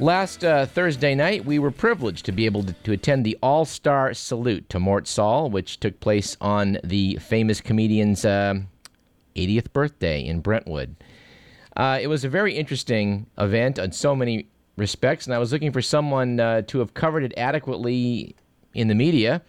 Last uh, Thursday night, we were privileged to be able to, to attend the All Star Salute to Mort Sahl, which took place on the famous comedian's uh, 80th birthday in Brentwood. Uh, it was a very interesting event on so many respects, and I was looking for someone uh, to have covered it adequately in the media.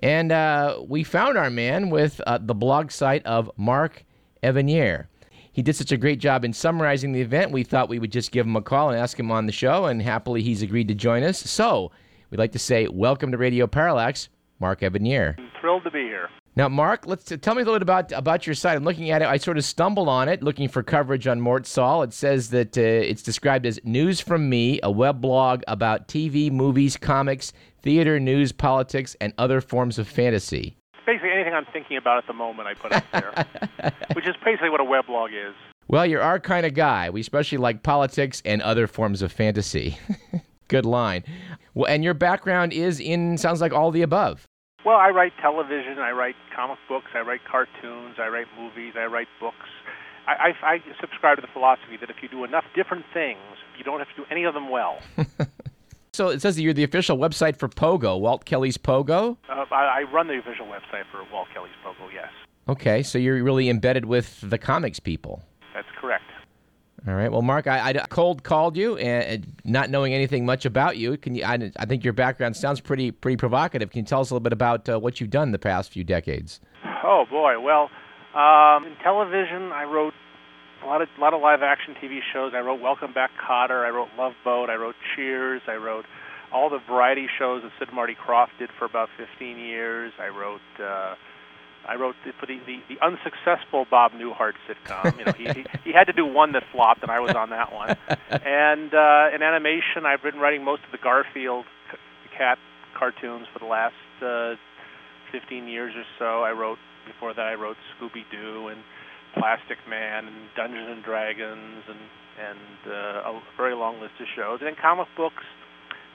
And uh, we found our man with uh, the blog site of Mark Evanier. He did such a great job in summarizing the event, we thought we would just give him a call and ask him on the show, and happily he's agreed to join us. So we'd like to say welcome to Radio Parallax, Mark Evanier. I'm thrilled to be here. Now, Mark, let's tell me a little bit about about your site. I'm looking at it. I sort of stumbled on it, looking for coverage on Mort Sahl. It says that uh, it's described as "News from Me," a web blog about TV, movies, comics, theater, news, politics, and other forms of fantasy basically anything I'm thinking about at the moment I put up there, which is basically what a weblog is. Well, you're our kind of guy. We especially like politics and other forms of fantasy. Good line. Well, and your background is in sounds like all the above. Well, I write television, I write comic books, I write cartoons, I write movies, I write books. I, I, I subscribe to the philosophy that if you do enough different things, you don't have to do any of them well. So it says that you're the official website for Pogo, Walt Kelly's Pogo. Uh, I, I run the official website for Walt Kelly's Pogo. Yes. Okay, so you're really embedded with the comics people. That's correct. All right. Well, Mark, I, I cold called you and not knowing anything much about you. Can you? I, I, think your background sounds pretty pretty provocative. Can you tell us a little bit about uh, what you've done the past few decades? Oh boy. Well, um, in television, I wrote a lot of a lot of live action TV shows. I wrote Welcome Back, Kotter. I wrote Love Boat. I wrote Cheers. I wrote all the variety shows that Sid Marty Krofft did for about 15 years. I wrote. Uh, I wrote for the, the, the unsuccessful Bob Newhart sitcom. You know, he, he he had to do one that flopped, and I was on that one. And uh, in animation, I've been writing most of the Garfield cat cartoons for the last uh, 15 years or so. I wrote before that. I wrote Scooby Doo and Plastic Man and Dungeons and Dragons and and uh, a very long list of shows. And in comic books,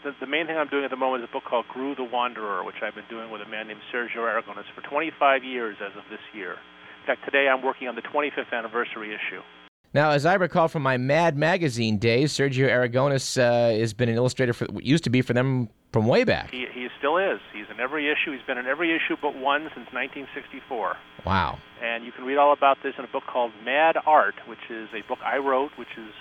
the, the main thing I'm doing at the moment is a book called Groo the Wanderer, which I've been doing with a man named Sergio Aragonés for 25 years as of this year. In fact, today I'm working on the 25th anniversary issue. Now, as I recall from my Mad Magazine days, Sergio Aragonés uh, has been an illustrator for used to be for them from way back. He, he still is. He's in every issue. He's been in every issue but one since 1964. Wow. And you can read all about this in a book called Mad Art, which is a book I wrote, which is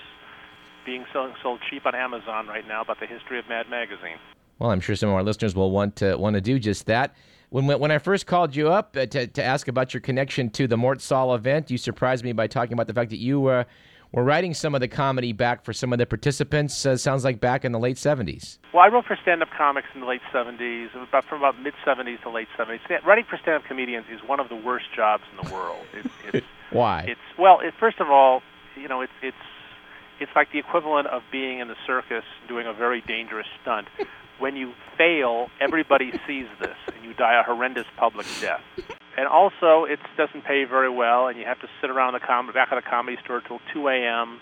being sold, sold cheap on Amazon right now about the history of Mad Magazine. Well, I'm sure some of our listeners will want to want to do just that. When when I first called you up uh, to to ask about your connection to the Mort Sahl event, you surprised me by talking about the fact that you were were writing some of the comedy back for some of the participants. Uh, sounds like back in the late 70s. Well, I wrote for stand-up comics in the late 70s, about from about mid 70s to late 70s. Writing for stand-up comedians is one of the worst jobs in the world. It's, it's, Why? It's well, it, first of all, you know, it's it's it's like the equivalent of being in the circus doing a very dangerous stunt. when you fail, everybody sees this, and you die a horrendous public death. And also, it doesn't pay very well, and you have to sit around the com- back of the comedy store till 2 a.m.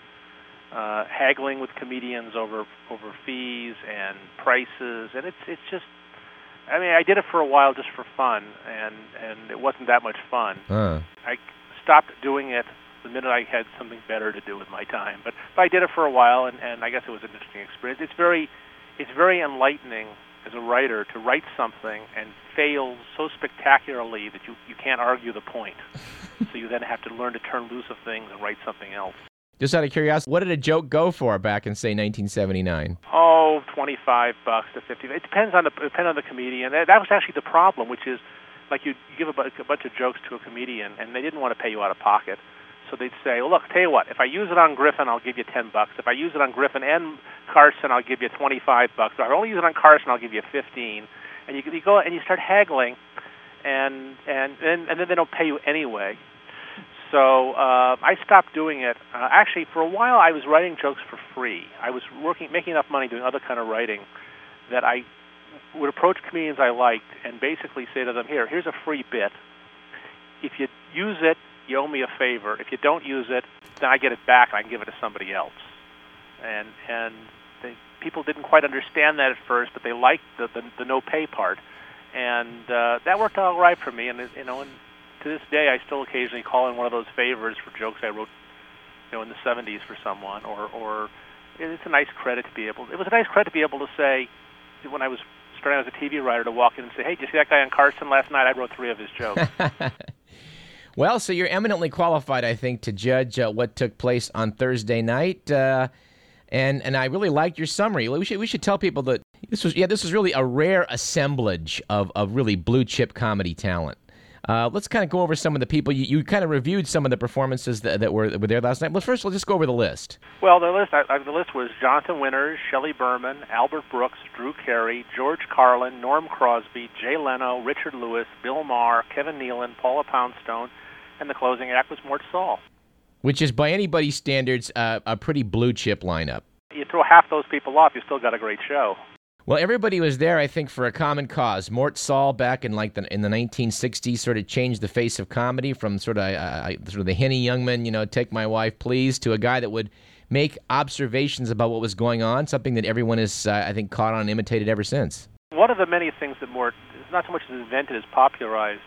Uh, haggling with comedians over over fees and prices, and it's it's just. I mean, I did it for a while just for fun, and and it wasn't that much fun. Uh. I stopped doing it the minute I had something better to do with my time. But, but I did it for a while, and, and I guess it was an interesting experience. It's very, it's very enlightening as a writer to write something and fail so spectacularly that you, you can't argue the point. so you then have to learn to turn loose of things and write something else. Just out of curiosity, what did a joke go for back in say 1979? Oh, 25 bucks to 50. It depends on the depend on the comedian. That, that was actually the problem, which is like you, give a, a bunch of jokes to a comedian and they didn't want to pay you out of pocket. So they'd say, well, look, tell you what, if I use it on Griffin, I'll give you 10 bucks. If I use it on Griffin and Carson, I'll give you 25 bucks. If I only use it on Carson, I'll give you 15. And you, you go and you start haggling, and and and, and then they don't pay you anyway. So uh, I stopped doing it. Uh, actually, for a while, I was writing jokes for free. I was working, making enough money doing other kind of writing that I would approach comedians I liked and basically say to them, "Here, here's a free bit. If you use it, you owe me a favor. If you don't use it, then I get it back and I can give it to somebody else. And and they, people didn't quite understand that at first, but they liked the the, the no pay part, and uh, that worked out all right for me. And you know, and to this day, I still occasionally call in one of those favors for jokes I wrote, you know, in the '70s for someone, or or it's a nice credit to be able. It was a nice credit to be able to say when I was starting as a TV writer to walk in and say, "Hey, did you see that guy on Carson last night? I wrote three of his jokes." well, so you're eminently qualified, I think, to judge uh, what took place on Thursday night. Uh, and and I really liked your summary. We should we should tell people that this was yeah this was really a rare assemblage of of really blue chip comedy talent. Uh, let's kind of go over some of the people. You, you kind of reviewed some of the performances that, that were, were there last night. Well, first, let's just go over the list. Well, the list I, I, the list was Jonathan Winters, Shelley Berman, Albert Brooks, Drew Carey, George Carlin, Norm Crosby, Jay Leno, Richard Lewis, Bill Maher, Kevin Nealon, Paula Poundstone, and the closing act was Mort Sahl. Which is, by anybody's standards, uh, a pretty blue chip lineup. You throw half those people off, you still got a great show. Well, everybody was there, I think, for a common cause. Mort Sahl, back in like the in the 1960s, sort of changed the face of comedy from sort of uh, sort of the Henny Youngman, you know, take my wife, please, to a guy that would make observations about what was going on. Something that everyone has, uh, I think, caught on and imitated ever since. One of the many things that Mort, not so much as invented as popularized,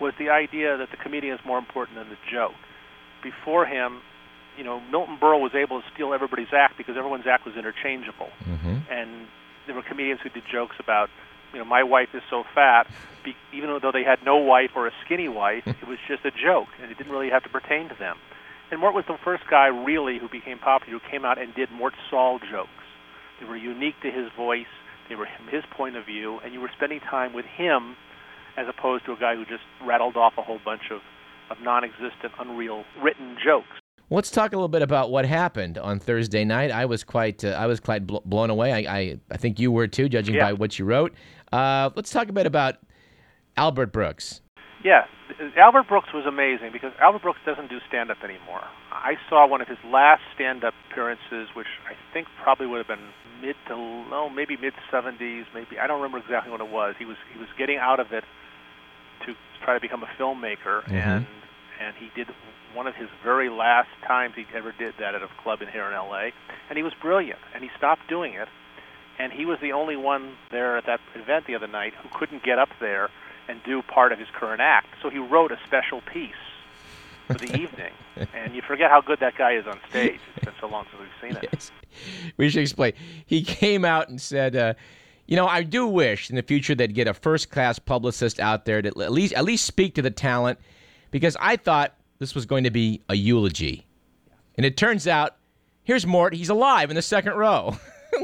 was the idea that the comedian is more important than the joke. Before him, you know, Milton Berle was able to steal everybody's act because everyone's act was interchangeable, mm-hmm. and there were comedians who did jokes about, you know, my wife is so fat, be, even though they had no wife or a skinny wife, it was just a joke, and it didn't really have to pertain to them. And Mort was the first guy really who became popular who came out and did Mort Sahl jokes. They were unique to his voice. They were his point of view, and you were spending time with him as opposed to a guy who just rattled off a whole bunch of, of non-existent, unreal written jokes. Let's talk a little bit about what happened on Thursday night. I was quite, uh, I was quite bl- blown away. I, I, I, think you were too, judging yeah. by what you wrote. Uh, let's talk a bit about Albert Brooks. Yeah, Albert Brooks was amazing because Albert Brooks doesn't do stand-up anymore. I saw one of his last stand-up appearances, which I think probably would have been mid to no, maybe mid 70s, maybe I don't remember exactly when it was. He was he was getting out of it to try to become a filmmaker, mm-hmm. and and he did one of his very last times he ever did that at a club in here in LA, and he was brilliant. And he stopped doing it, and he was the only one there at that event the other night who couldn't get up there and do part of his current act. So he wrote a special piece for the evening, and you forget how good that guy is on stage. It's been so long since we've seen it. Yes. We should explain. He came out and said. Uh, you know, I do wish in the future they'd get a first-class publicist out there to at least at least speak to the talent, because I thought this was going to be a eulogy. And it turns out, here's Mort. He's alive in the second row.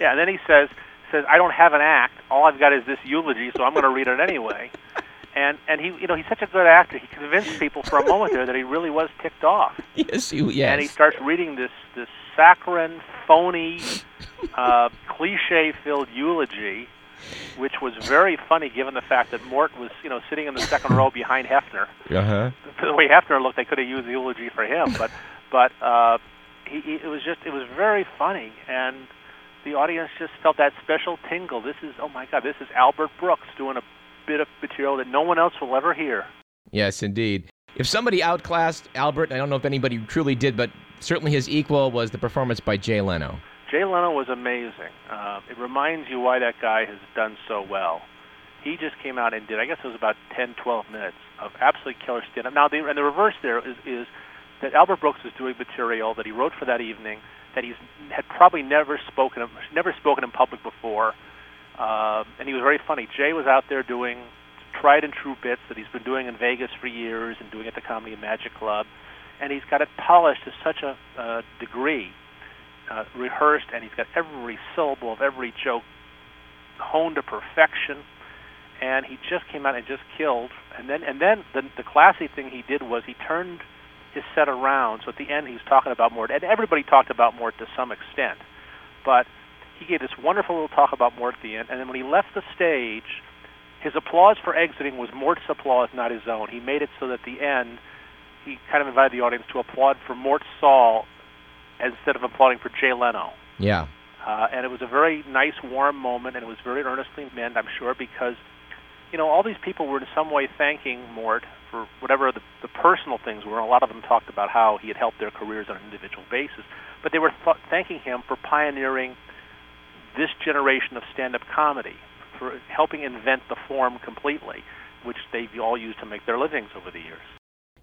yeah, and then he says, says, I don't have an act. All I've got is this eulogy, so I'm going to read it anyway. And and he, you know, he's such a good actor. He convinced people for a moment there that he really was ticked off. Yes, he, yes. And he starts reading this this saccharine, phony, uh, cliche-filled eulogy which was very funny given the fact that Mort was, you know, sitting in the second row behind Hefner. Uh-huh. The way Hefner looked, they could have used the eulogy for him, but but uh, he, he, it was just it was very funny, and the audience just felt that special tingle. This is oh my God, this is Albert Brooks doing a bit of material that no one else will ever hear. Yes, indeed. If somebody outclassed Albert, I don't know if anybody truly did, but certainly his equal was the performance by Jay Leno. Jay Leno was amazing. Uh, it reminds you why that guy has done so well. He just came out and did, I guess it was about 10, 12 minutes of absolutely killer stand-up. Now, the, and the reverse there is, is that Albert Brooks is doing material that he wrote for that evening that he's had probably never spoken never spoken in public before, uh, and he was very funny. Jay was out there doing tried and true bits that he's been doing in Vegas for years and doing at the Comedy and Magic Club, and he's got it polished to such a uh, degree uh, rehearsed, and he's got every syllable of every joke honed to perfection. And he just came out and just killed. And then, and then the the classy thing he did was he turned his set around. So at the end, he was talking about Mort, and everybody talked about Mort to some extent. But he gave this wonderful little talk about Mort at the end. And then when he left the stage, his applause for exiting was Mort's applause, not his own. He made it so that at the end, he kind of invited the audience to applaud for Mort Sahl instead of applauding for Jay Leno. Yeah. Uh, and it was a very nice, warm moment, and it was very earnestly meant, I'm sure, because, you know, all these people were in some way thanking Mort for whatever the, the personal things were. A lot of them talked about how he had helped their careers on an individual basis, but they were th- thanking him for pioneering this generation of stand-up comedy, for helping invent the form completely, which they've all used to make their livings over the years.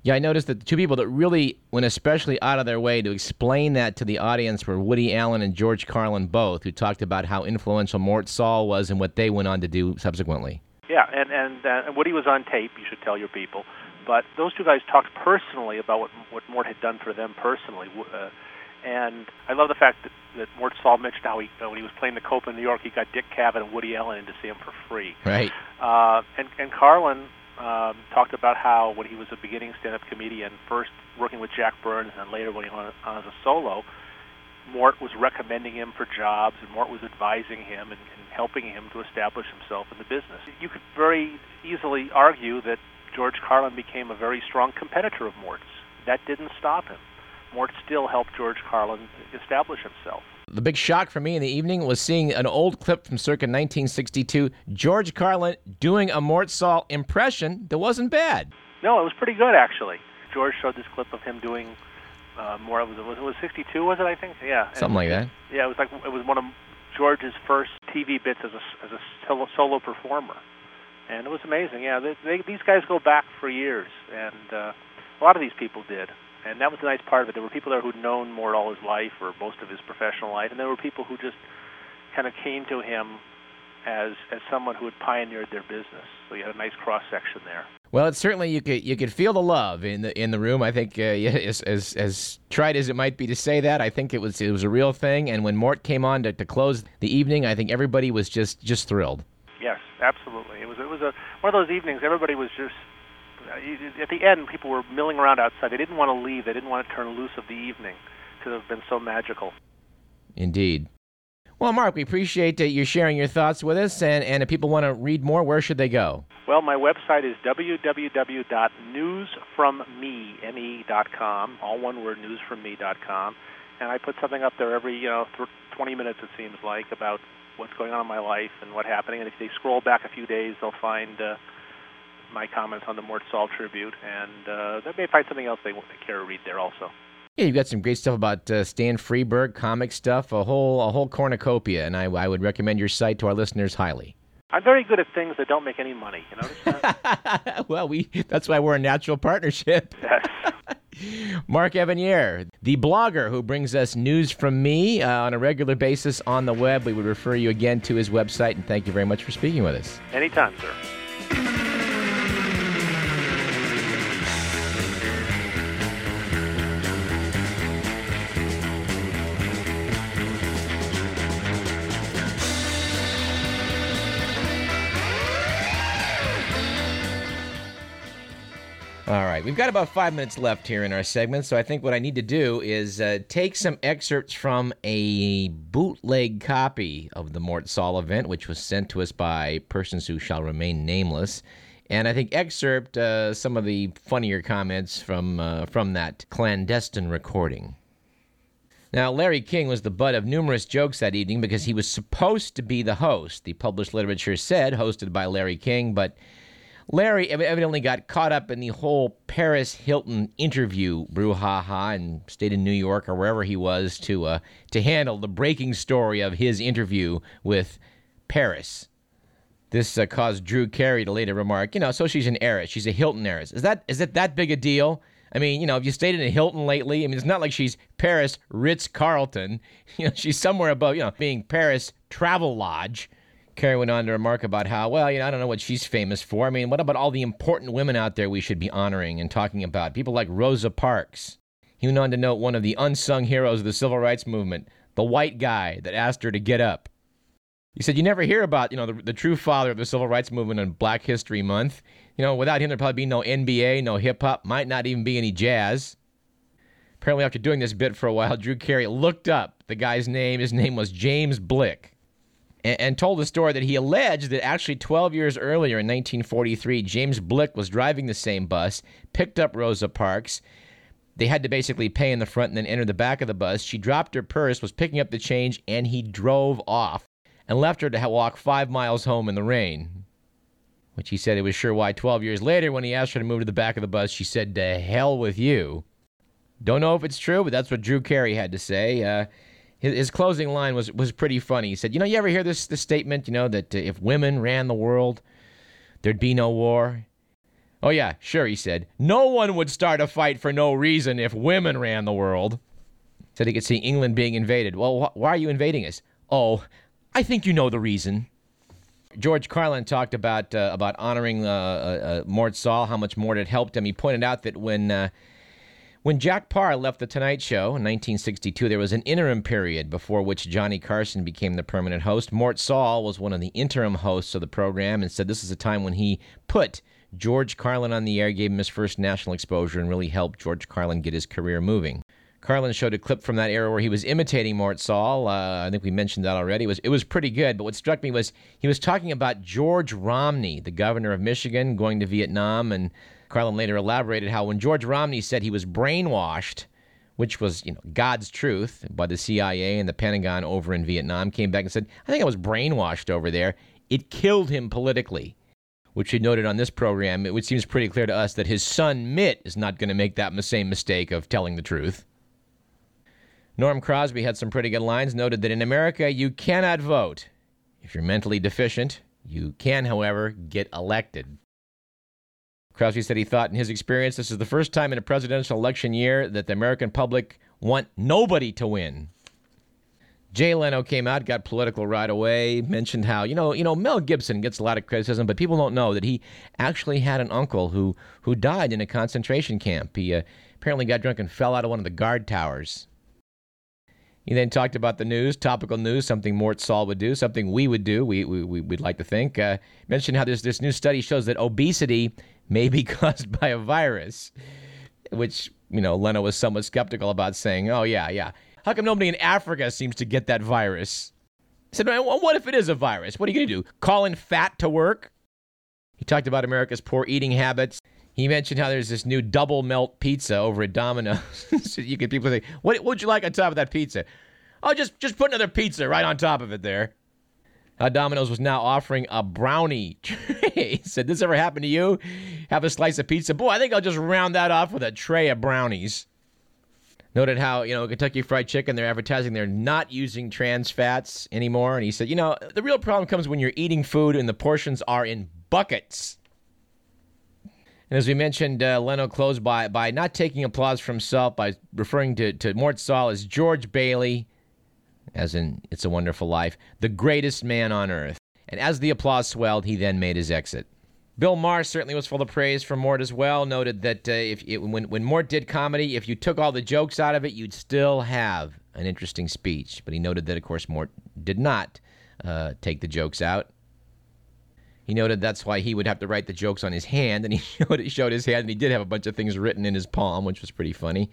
Yeah, I noticed that the two people that really went especially out of their way to explain that to the audience were Woody Allen and George Carlin both, who talked about how influential Mort Sahl was and what they went on to do subsequently. Yeah, and and, uh, and Woody was on tape. You should tell your people. But those two guys talked personally about what what Mort had done for them personally. Uh, and I love the fact that, that Mort Sahl mentioned how he, uh, when he was playing the Copa in New York, he got Dick Cavett and Woody Allen in to see him for free. Right. Uh, and and Carlin um, talked about how when he was a beginning stand-up comedian, first working with Jack Burns, and then later when he went on as a solo, Mort was recommending him for jobs, and Mort was advising him and, and helping him to establish himself in the business. You could very easily argue that George Carlin became a very strong competitor of Mort's. That didn't stop him. Mort still helped George Carlin establish himself. The big shock for me in the evening was seeing an old clip from circa 1962, George Carlin doing a Mort Sahl impression that wasn't bad. No, it was pretty good actually. George showed this clip of him doing uh, more. It was it was 62? Was it? I think. Yeah. Something like that. Yeah, it was like it was one of George's first TV bits as a as a solo, solo performer, and it was amazing. Yeah, they, they, these guys go back for years, and uh, a lot of these people did and that was the nice part of it. There were people there who'd known Mort all his life or most of his professional life, and there were people who just kind of came to him as as someone who had pioneered their business. So you had a nice cross section there. Well, it's certainly you could you could feel the love in the in the room. I think uh, yeah, as, as as trite as it might be to say that, I think it was it was a real thing. And when Mort came on to, to close the evening, I think everybody was just just thrilled. Yes, absolutely. It was it was a one of those evenings. Everybody was just at the end, people were milling around outside. They didn't want to leave. They didn't want to turn loose of the evening because it have been so magical. Indeed. Well, Mark, we appreciate uh, you sharing your thoughts with us. And, and if people want to read more, where should they go? Well, my website is www.newsfromme.com, all one word, newsfromme.com. And I put something up there every, you know, 20 minutes, it seems like, about what's going on in my life and what's happening. And if they scroll back a few days, they'll find uh, my comments on the Mort Sahl tribute, and uh, they may find something else they care to read there also. Yeah, you've got some great stuff about uh, Stan Freberg, comic stuff, a whole a whole cornucopia, and I, I would recommend your site to our listeners highly. I'm very good at things that don't make any money. You know. well, we that's why we're a natural partnership. Yes. Mark Evanier, the blogger who brings us news from me uh, on a regular basis on the web. We would refer you again to his website, and thank you very much for speaking with us. Anytime, sir. All right, we've got about five minutes left here in our segment, so I think what I need to do is uh, take some excerpts from a bootleg copy of the Mort Sahl event, which was sent to us by persons who shall remain nameless, and I think excerpt uh, some of the funnier comments from uh, from that clandestine recording. Now, Larry King was the butt of numerous jokes that evening because he was supposed to be the host. The published literature said hosted by Larry King, but Larry evidently got caught up in the whole Paris Hilton interview brouhaha and stayed in New York or wherever he was to uh, to handle the breaking story of his interview with Paris. This uh, caused Drew Carey to later remark, you know, so she's an heiress. She's a Hilton heiress. Is that is it that big a deal? I mean, you know, have you stayed in a Hilton lately? I mean, it's not like she's Paris Ritz Carlton. You know, she's somewhere above, you know, being Paris Travel Lodge. Carey went on to remark about how, well, you know, I don't know what she's famous for. I mean, what about all the important women out there we should be honoring and talking about? People like Rosa Parks. He went on to note one of the unsung heroes of the civil rights movement, the white guy that asked her to get up. He said, You never hear about, you know, the, the true father of the civil rights movement in Black History Month. You know, without him, there'd probably be no NBA, no hip hop, might not even be any jazz. Apparently, after doing this bit for a while, Drew Carey looked up the guy's name. His name was James Blick and, told the story that he alleged that actually 12 years earlier in 1943, James Blick was driving the same bus, picked up Rosa Parks. They had to basically pay in the front and then enter the back of the bus. She dropped her purse, was picking up the change, and he drove off and left her to walk five miles home in the rain. Which he said it was sure why 12 years later, when he asked her to move to the back of the bus, she said, To hell with you. Don't know if it's true, but that's what Drew Carey had to say. Uh, his, his closing line was was pretty funny. He said, "You know, you ever hear this this statement? You know that uh, if women ran the world, there'd be no war." Oh, yeah, sure, he said. No one would start a fight for no reason if women ran the world. Said he could see England being invaded. Well, wh- why are you invading us? Oh, I think you know the reason. George Carlin talked about uh, about honoring uh, uh, uh Mort Sahl, how much Mort had helped him. He pointed out that when uh, when Jack Paar left The Tonight Show in 1962, there was an interim period before which Johnny Carson became the permanent host. Mort Sahl was one of the interim hosts of the program and said this is a time when he put George Carlin on the air, gave him his first national exposure, and really helped George Carlin get his career moving. Carlin showed a clip from that era where he was imitating Mort Sahl. Uh, I think we mentioned that already. It was, it was pretty good, but what struck me was he was talking about George Romney, the governor of Michigan, going to Vietnam, and Carlin later elaborated how when George Romney said he was brainwashed, which was you know God's truth by the CIA and the Pentagon over in Vietnam, came back and said, "I think I was brainwashed over there." It killed him politically, which he noted on this program. It seems pretty clear to us that his son Mitt is not going to make that same mistake of telling the truth. Norm Crosby had some pretty good lines. Noted that in America you cannot vote if you're mentally deficient. You can, however, get elected. Crosby said he thought, in his experience, this is the first time in a presidential election year that the American public want nobody to win. Jay Leno came out, got political right away, mentioned how you know you know Mel Gibson gets a lot of criticism, but people don't know that he actually had an uncle who who died in a concentration camp. He uh, apparently got drunk and fell out of one of the guard towers. He then talked about the news, topical news, something Mort Sahl would do, something we would do. We, we, we'd like to think. Uh, mentioned how this, this new study shows that obesity may be caused by a virus, which, you know, Leno was somewhat skeptical about saying, oh, yeah, yeah. How come nobody in Africa seems to get that virus? I said, well, what if it is a virus? What are you going to do? Call in fat to work? He talked about America's poor eating habits. He mentioned how there's this new double melt pizza over at Domino's. so you can people say, what would you like on top of that pizza? Oh, just just put another pizza right on top of it there. Uh, Domino's was now offering a brownie tray. Said, this ever happened to you? Have a slice of pizza? Boy, I think I'll just round that off with a tray of brownies. Noted how, you know, Kentucky Fried Chicken, they're advertising they're not using trans fats anymore. And he said, you know, the real problem comes when you're eating food and the portions are in buckets. And as we mentioned, uh, Leno closed by, by not taking applause for himself, by referring to, to Mort Sahl as George Bailey as in It's a Wonderful Life, the greatest man on earth. And as the applause swelled, he then made his exit. Bill Maher certainly was full of praise for Mort as well. Noted that uh, if it, when when Mort did comedy, if you took all the jokes out of it, you'd still have an interesting speech. But he noted that, of course, Mort did not uh, take the jokes out. He noted that's why he would have to write the jokes on his hand, and he showed, showed his hand, and he did have a bunch of things written in his palm, which was pretty funny.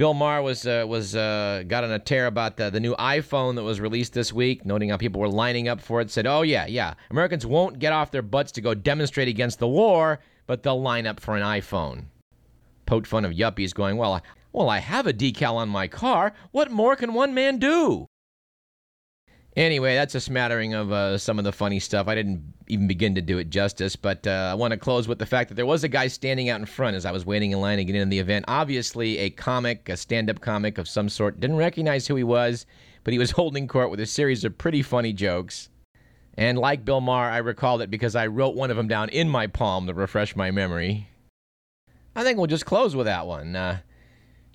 Bill Maher was uh, was uh, got on a tear about the, the new iPhone that was released this week, noting how people were lining up for it. Said, "Oh yeah, yeah, Americans won't get off their butts to go demonstrate against the war, but they'll line up for an iPhone." Poked fun of yuppies, going, "Well, well, I have a decal on my car. What more can one man do?" Anyway, that's a smattering of uh, some of the funny stuff. I didn't even begin to do it justice, but uh, I want to close with the fact that there was a guy standing out in front as I was waiting in line to get into the event. Obviously, a comic, a stand up comic of some sort. Didn't recognize who he was, but he was holding court with a series of pretty funny jokes. And like Bill Maher, I recalled it because I wrote one of them down in my palm to refresh my memory. I think we'll just close with that one. Uh,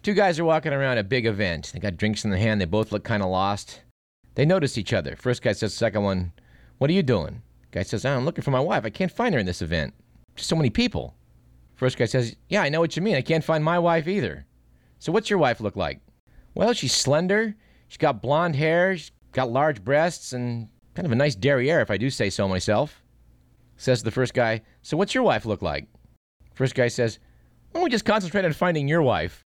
two guys are walking around a big event. They got drinks in the hand. They both look kind of lost. They notice each other. First guy says, second one, What are you doing? Guy says, I'm looking for my wife. I can't find her in this event. Just so many people. First guy says, Yeah, I know what you mean. I can't find my wife either. So what's your wife look like? Well, she's slender. She's got blonde hair. She's got large breasts and kind of a nice derriere, if I do say so myself. Says the first guy, So what's your wife look like? First guy says, Why don't we just concentrate on finding your wife?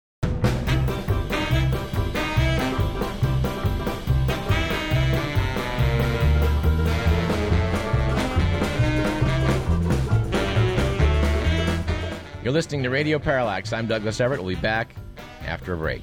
You're listening to Radio Parallax. I'm Douglas Everett. We'll be back after a break.